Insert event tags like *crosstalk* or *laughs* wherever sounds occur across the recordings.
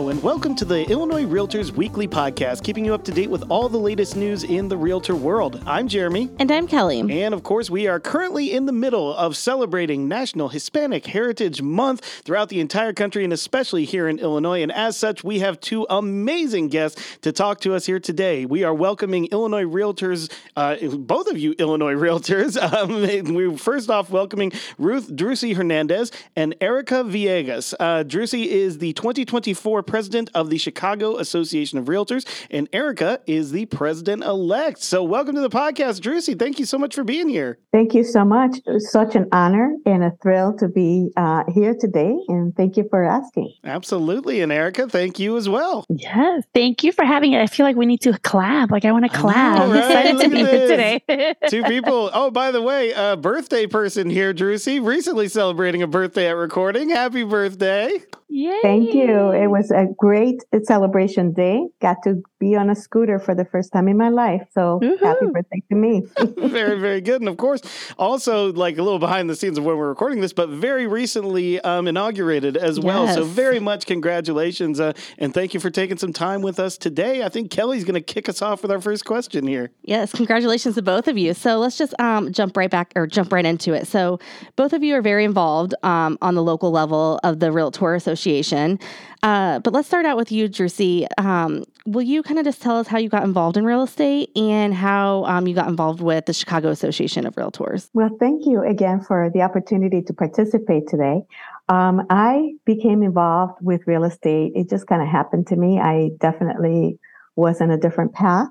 Hello, and welcome to the Illinois Realtors Weekly Podcast, keeping you up to date with all the latest news in the realtor world. I'm Jeremy. And I'm Kelly. And of course, we are currently in the middle of celebrating National Hispanic Heritage Month throughout the entire country and especially here in Illinois. And as such, we have two amazing guests to talk to us here today. We are welcoming Illinois Realtors, uh, both of you Illinois *laughs* Realtors. Um, we're first off welcoming Ruth Drussy Hernandez and Erika Villegas. Uh, Drussy is the 2024 president of the Chicago Association of Realtors, and Erika is the president elect. So, welcome to the podcast, Drussy. Thank you so much for being here. Thank you so much. It was such an honor and a thrill to be uh, here today, and thank you for asking. Absolutely. And Erika, thank you as well. Yes, thank you for having it. I feel like we need to collab. Like, I want to collab. Know, right? to be here today. Two people. *laughs* Oh, by the way, a birthday person here, Drussy, recently celebrating a birthday at recording. Happy birthday. Yay. Thank you. It was a great celebration day. Got to be on a scooter for the first time in my life. So Woo-hoo. happy birthday to me. *laughs* very, very good. And of course, also like a little behind the scenes of when we're recording this, but very recently um, inaugurated as yes. well. So very much congratulations. Uh, and thank you for taking some time with us today. I think Kelly's going to kick us off with our first question here. Yes. Congratulations to both of you. So let's just um, jump right back or jump right into it. So both of you are very involved um, on the local level of the Realtor Association Association. Uh, but let's start out with you, Drussy. Um, will you kind of just tell us how you got involved in real estate and how um, you got involved with the Chicago Association of Realtors? Well, thank you again for the opportunity to participate today. Um, I became involved with real estate. It just kind of happened to me. I definitely was in a different path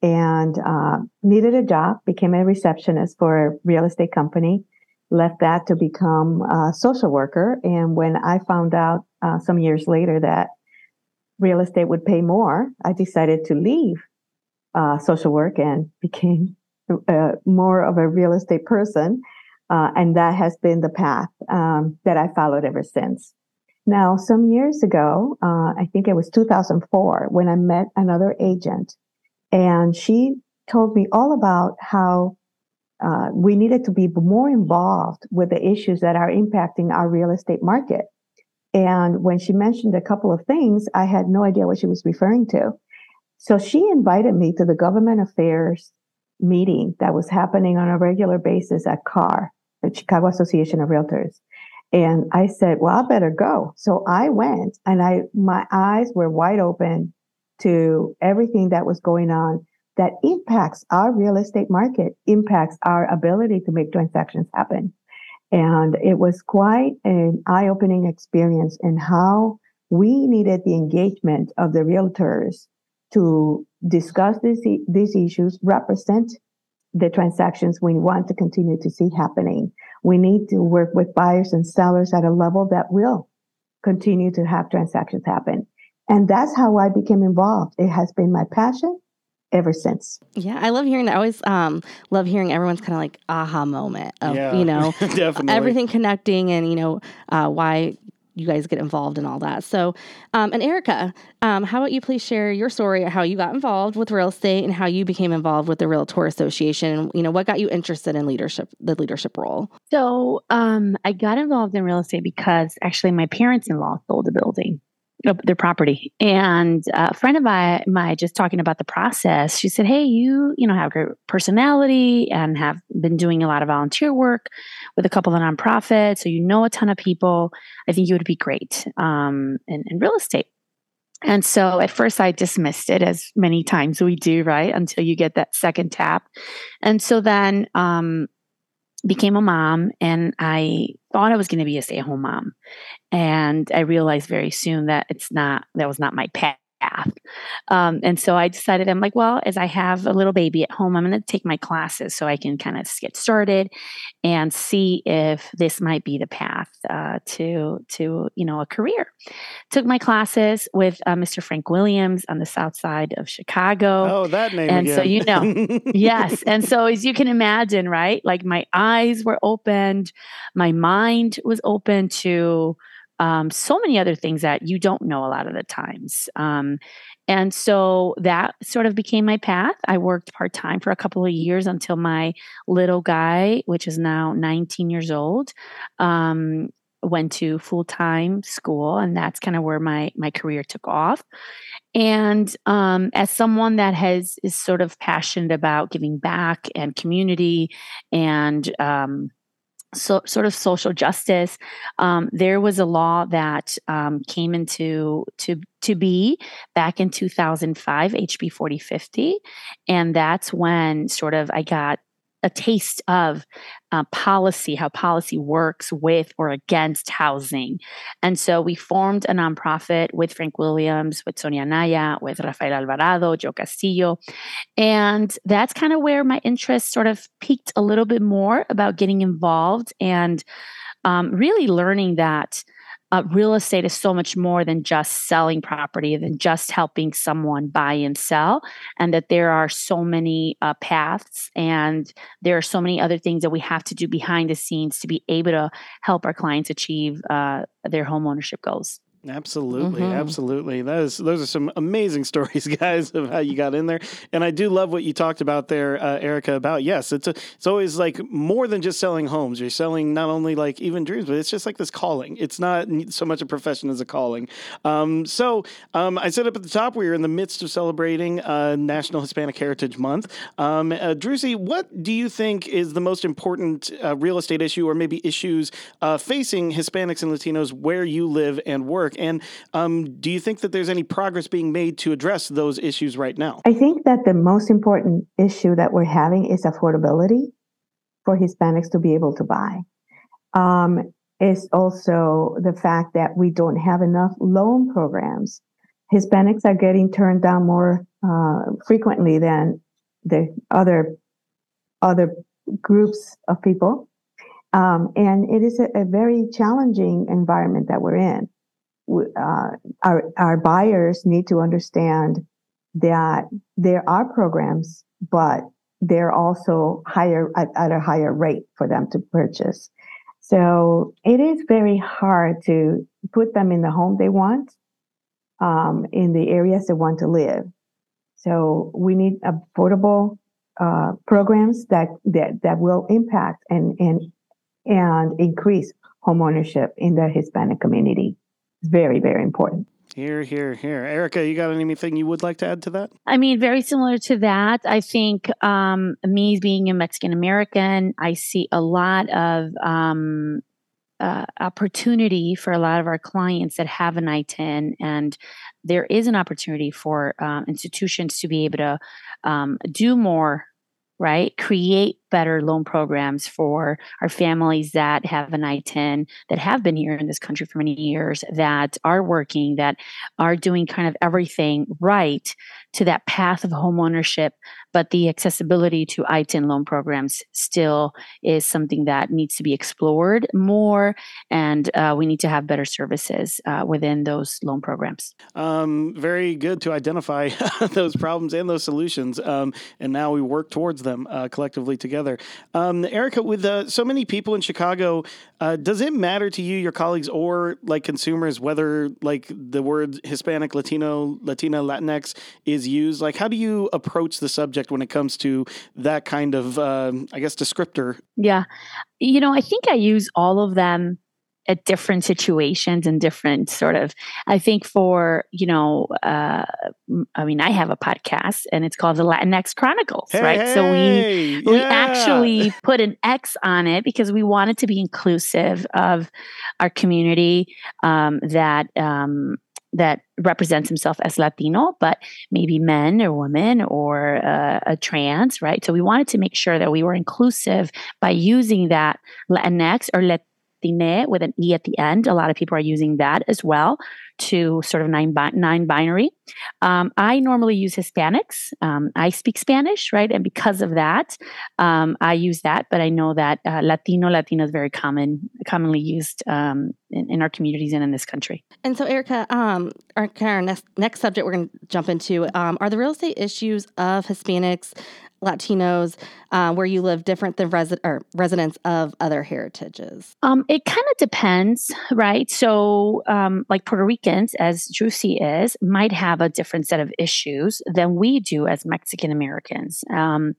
and uh, needed a job, became a receptionist for a real estate company left that to become a social worker. And when I found out uh, some years later that real estate would pay more, I decided to leave uh, social work and *laughs* became uh, more of a real estate person. Uh, and that has been the path um, that I followed ever since. Now, some years ago, uh, I think it was 2004, when I met another agent, and she told me all about how uh, we needed to be more involved with the issues that are impacting our real estate market. And when she mentioned a couple of things, I had no idea what she was referring to. So she invited me to the government affairs meeting that was happening on a regular basis at CAR, the Chicago Association of Realtors. And I said, well, I better go. So I went and I, my eyes were wide open to everything that was going on that impacts our real estate market, impacts our ability to make transactions happen. And it was quite an eye opening experience in how we needed the engagement of the realtors to discuss these, these issues, represent the transactions we want to continue to see happening. We need to work with buyers and sellers at a level that will continue to have transactions happen. And that's how I became involved. It has been my passion ever since. Yeah, I love hearing that. I always um, love hearing everyone's kind of like aha moment of, yeah, you know, *laughs* everything connecting and, you know, uh, why you guys get involved and all that. So, um, and Erika, um, how about you please share your story, of how you got involved with real estate and how you became involved with the Realtor Association? You know, what got you interested in leadership, the leadership role? So, um, I got involved in real estate because actually my parents in law sold a building their property. And a friend of my, my just talking about the process, she said, Hey, you, you know, have a great personality and have been doing a lot of volunteer work with a couple of nonprofits. So you know a ton of people. I think you would be great um, in, in real estate. And so at first I dismissed it as many times we do, right? Until you get that second tap. And so then um, became a mom and I thought I was going to be a stay at home mom. And I realized very soon that it's not, that was not my path. Um, and so I decided, I'm like, well, as I have a little baby at home, I'm going to take my classes so I can kind of get started and see if this might be the path uh, to to you know a career. Took my classes with uh, Mr. Frank Williams on the South Side of Chicago. Oh, that name. And again. so you know, yes. *laughs* And so as you can imagine, right? Like my eyes were opened, my mind was open to um, so many other things that you don't know a lot of the times. Um, and so that sort of became my path. I worked part time for a couple of years until my little guy, which is now 19 years old, um, went to full time school, and that's kind of where my my career took off. And um, as someone that has is sort of passionate about giving back and community and um, so, sort of social justice, um, there was a law that um, came into to to be back in 2005, HB 4050, and that's when sort of I got a taste of uh, policy, how policy works with or against housing. And so we formed a nonprofit with Frank Williams, with Sonia Naya, with Rafael Alvarado, Joe Castillo. And that's kind of where my interest sort of peaked a little bit more about getting involved and um, really learning that uh, real estate is so much more than just selling property, than just helping someone buy and sell, and that there are so many uh, paths and there are so many other things that we have to do behind the scenes to be able to help our clients achieve uh, their home ownership goals. Absolutely, mm-hmm. absolutely. That is those are some amazing *laughs* stories, guys, of how you got in there. And I do love what you talked about there, uh, Erika. About yes, it's a, it's always like more than just selling homes. You're selling not only like even dreams, but it's just like this calling. It's not so much a profession as a calling. Um, so um, I said up at the top, we are in the midst of celebrating uh, National Hispanic Heritage Month. Um, uh, Drussy, what do you think is the most important uh, real estate issue, or maybe issues uh, facing Hispanics and Latinos where you live and work? And um, do you think that there's any progress being made to address those issues right now? I think that the most important issue that we're having is affordability for Hispanics to be able to buy. Um, also the fact that we don't have enough loan programs. Hispanics are getting turned down more uh, frequently than the other other groups of people, um, and it is a, a, very challenging environment that we're in uh, our, our buyers need to understand that there are programs, but they're also higher at, at a higher rate for them to purchase. So it is very hard to put them in the home they want, um, in the areas they want to live. So we need affordable uh, programs that, that that will impact and and and increase homeownership in the Hispanic community very, very important. Here, here, here. Erika, you got anything you would like to add to that? I mean, very similar to that. I think um, me being a Mexican American, I see a lot of um, uh, opportunity for a lot of our clients that have an ITIN, and there is an opportunity for um, institutions to be able to um, do more right? Create better loan programs for our families that have an ITIN, that have been here in this country for many years, that are working, that are doing kind of everything right to that path of home ownership but the accessibility to ITIN loan programs still is something that needs to be explored more, and uh, we need to have better services uh, within those loan programs. Um, very good to identify *laughs* those problems and those solutions, um, and now we work towards them uh, collectively together. Um, Erika, with uh, so many people in Chicago, uh, does it matter to you, your colleagues, or like consumers, whether like the word Hispanic, Latino, Latina, Latinx is used? Like, how do you approach the subject? When it comes to that kind of, um, I guess, descriptor. Yeah. You know, I think I use all of them at different situations and different sort of i think for you know uh, i mean i have a podcast and it's called the latinx chronicles hey, right so we yeah. we actually put an x on it because we wanted to be inclusive of our community um, that um, that represents himself as Latino, but maybe men or women or uh, a trans, right? So we wanted to make sure that we were inclusive by using that Latinx or Latine with an E at the end. A lot of people are using that as well to sort of nine, bi- nine binary. Um, I normally use Hispanics. Um, I speak Spanish, right? And because of that, um, I use that. But I know that uh, Latino, Latino is very common, commonly used um, in, in, our communities and in this country. And so, Erika, um, our, our next, next subject we're going to jump into um, are the real estate issues of Hispanics Latinos uh, where you live different than resi- or residents of other heritages? Um, it kind of depends, right? So, um, like Puerto Ricans, as Drussy is, might have a different set of issues than we do as Mexican Americans. Um,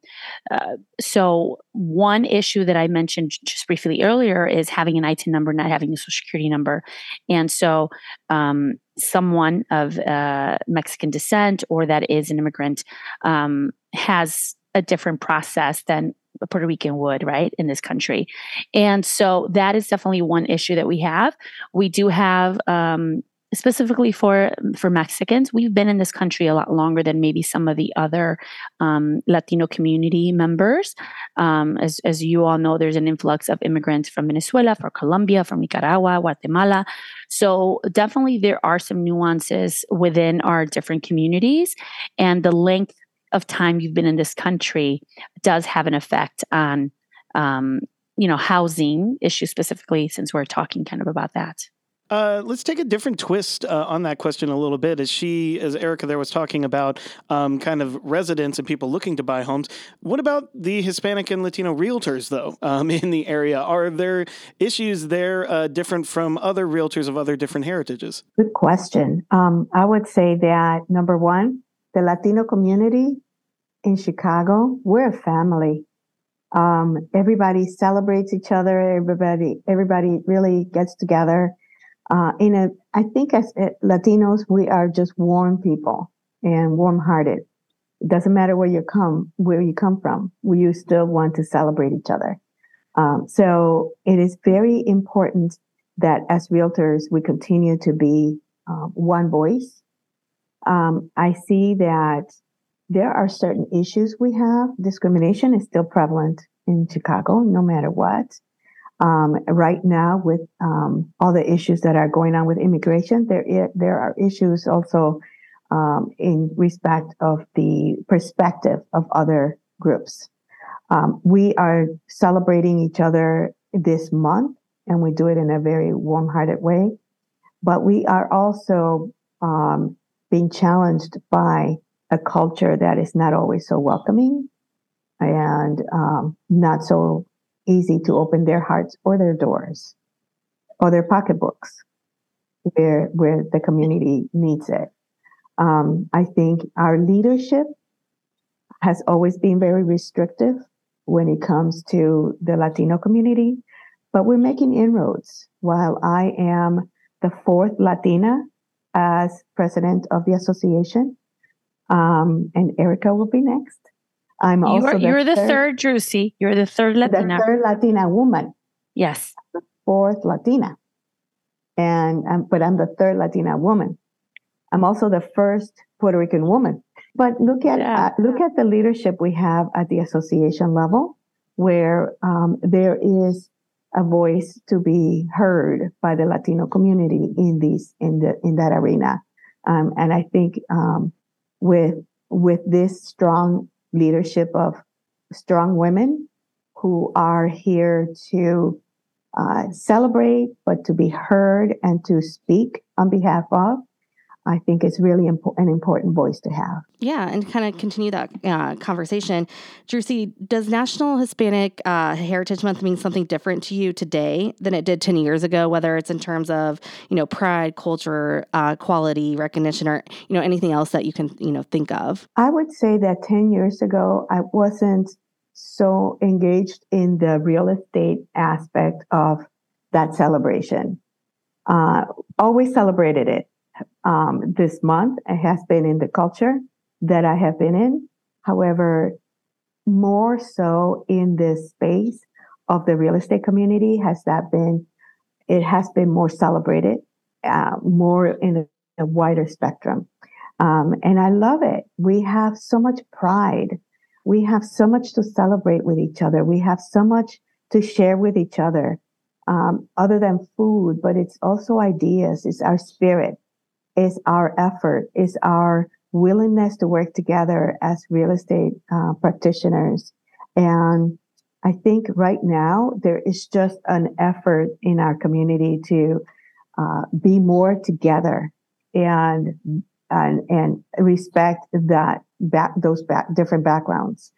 uh, so, one issue that I mentioned just briefly earlier is having an ITIN number, not having a social security number. And so, um, someone of uh, Mexican descent or that is an immigrant um, has a different process than a Puerto Rican would, right, in this country. And so that is definitely one issue that we have. We do have um, specifically for for Mexicans, we've been in this country a lot longer than maybe some of the other um, Latino community members. Um, as as you all know, there's an influx of immigrants from Venezuela, from Colombia, from Nicaragua, Guatemala. So definitely there are some nuances within our different communities, and the length of time you've been in this country does have an effect on um, you know housing issues specifically since we're talking kind of about that uh, let's take a different twist uh, on that question a little bit. As she, as Erika there was talking about, um, kind of residents and people looking to buy homes. What about the Hispanic and Latino realtors, though, *laughs* um, in the area? Are there issues there uh, different from other realtors of other different heritages? Good question. Um, I would say that number one, the Latino community in Chicago, we're a family. Um, everybody celebrates each other. Everybody, everybody really gets together. Uh, in a, I think as uh, Latinos, we are just warm people and warm-hearted. It doesn't matter where you come, where you come from. We still want to celebrate each other. Um, so it is very important that as realtors, we continue to be uh, one voice um, I see that there are certain issues we have. Discrimination is still prevalent in Chicago, no matter what. Um, right now, with um, all the issues that are going on with immigration, there there are issues also um, in respect of the perspective of other groups. Um, we are celebrating each other this month, and we do it in a very warm-hearted way. But we are also um, being challenged by a culture that is not always so welcoming and um, not so easy to open their hearts or their doors or their pocketbooks where where the community needs it. Um, I think our leadership has always been very restrictive when it comes to the Latino community, but we're making inroads. While I am the fourth Latina as president of the association. Um, and Erika will be next. I'm you also are, the you're the third, Drussy. You're the third Latina. The third Latina woman. Yes. Fourth Latina. And um, but I'm the third Latina woman. I'm also the first Puerto Rican woman. But look at yeah. uh, look at the leadership we have at the association level, where um, there is a voice to be heard by the Latino community in these in the in that arena. Um, and I think um, with with this strong leadership of strong women who are here to uh, celebrate, but to be heard and to speak on behalf of, I think it's really impo- an important voice to have. Yeah, and kind of continue that uh, conversation. Drussy, does National Hispanic uh, Heritage Month mean something different to you today than it did 10 years ago, whether it's in terms of, you know, pride, culture, uh, quality, recognition, or, you know, anything else that you can, you know, think of? I would say that 10 years ago, I wasn't so engaged in the real estate aspect of that celebration. Uh, always celebrated it um, this month. Has been in the culture that I have been in. However, more so in this space of the real estate community has that been, it has been more celebrated, uh, more in a, a wider spectrum. Um, and I love it. We have so much pride. We have so much to celebrate with each other. We have so much to share with each other, um, other than food, but it's also ideas. It's our spirit is our effort, is our willingness to work together as real estate uh, practitioners. And I think right now there is just an effort in our community to uh, be more together and and and respect that back those back different backgrounds.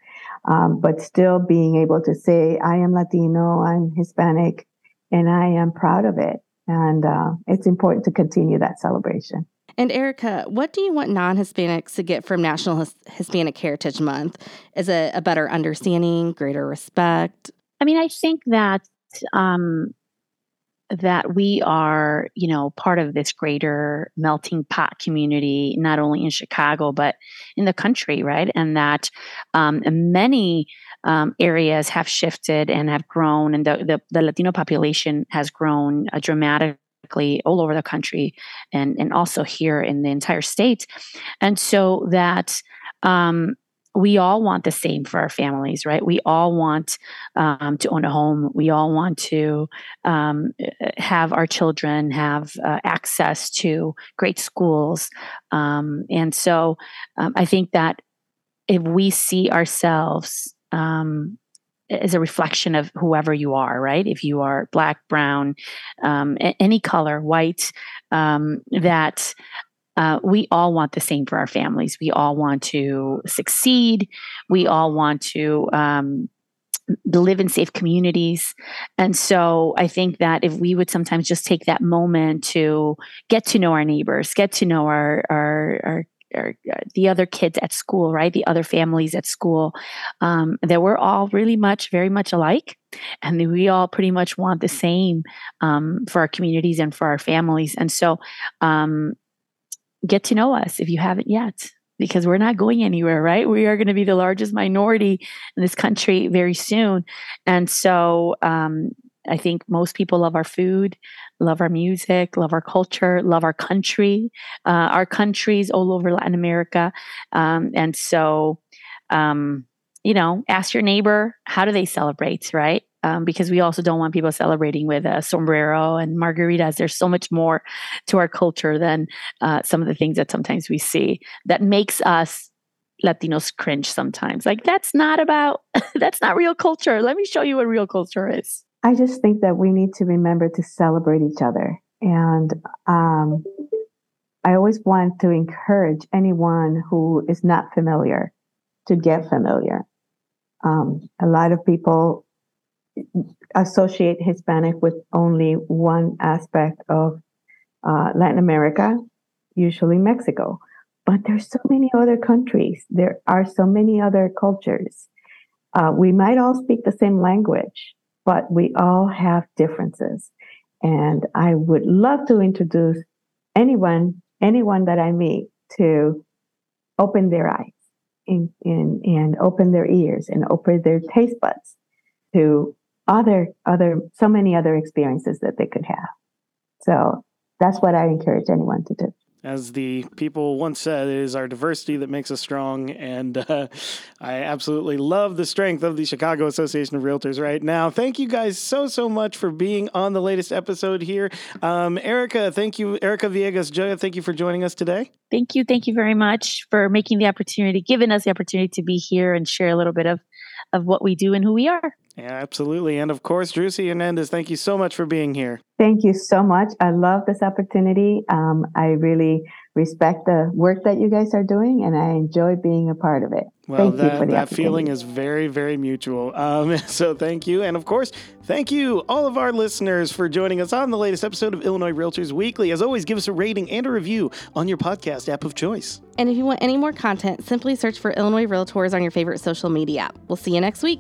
um, but still being able to say, I am Latino, I'm Hispanic, and I am proud of it. And uh, it's important to continue that celebration. And Erika, what do you want non Hispanics to get from National Hispanic Heritage Month? Is it a better understanding, greater respect? I mean, I think that um, that we are, you know, part of this greater melting pot community, not only in Chicago, but in the country, right? And that um, many um, areas have shifted and have grown, and the, the, the Latino population has grown uh, dramatically all over the country and, and also here in the entire state. And so that um, we all want the same for our families, right? We all want um, to own a home. We all want to um, have our children have uh, access to great schools. Um, and so um, I think that if we see ourselves um, as a reflection of whoever you are, right? If you are black, brown, um, any color, white, that uh, we all want the same for our families. We all want to succeed. We all want to um, live in safe communities. And so I think that if we would sometimes just take that moment to get to know our neighbors, get to know our, our, our or uh, the other kids at school, right? The other families at school, um, that we're all really much, very much alike. And we all pretty much want the same um, for our communities and for our families. And so um, get to know us if you haven't yet because we're not going anywhere, right? We are going to be the largest minority in this country very soon. And so um, I think most people love our food, love our music, love our culture, love our country, uh, our countries all over Latin America. Um, and so, um, you know, ask your neighbor, how do they celebrate, right? um, because we also don't want people celebrating with a sombrero and margaritas. There's so much more to our culture than uh, some of the things that sometimes we see that makes us Latinos cringe sometimes. Like that's not about *laughs* that's not real culture. Let me show you what real culture is. I just think that we need to remember to celebrate each other, and um, I always want to encourage anyone who is not familiar to get familiar. Um, a lot of people associate Hispanic with only one aspect of uh, Latin America, usually Mexico. But there's so many other countries. There are so many other cultures. Uh, we might all speak the same language, but we all have differences. And I would love to introduce anyone, anyone that I meet to open their eyes and, and, and open their ears and open their taste buds to other other so many other experiences that they could have. So that's what I encourage anyone to do. As the people once said, it is our diversity that makes us strong. And uh, *laughs* I absolutely love the strength of the Chicago Association of Realtors right now. Thank you guys so, so much for being on the latest episode here. Um, Erika, thank you. Erika Villegas Joya, thank you for joining us today. Thank you. Thank you very much for making the opportunity, giving us the opportunity to be here and share a little bit of, of what we do and who we are. Yeah, absolutely. And of course, Drussy Hernandez, thank you so much for being here. Thank you so much. I love this opportunity. Um, I really respect the work that you guys are doing, and I enjoy being a part of it. Well, thank that, you for the that feeling is very, very mutual. Um, *laughs* so thank you. And of course, thank you, all of our listeners, for joining us on the latest episode of Illinois Realtors Weekly. As always, give us a rating and a review on your podcast app of choice. And if you want any more content, simply search for Illinois Realtors on your favorite social media app. We'll see you next week.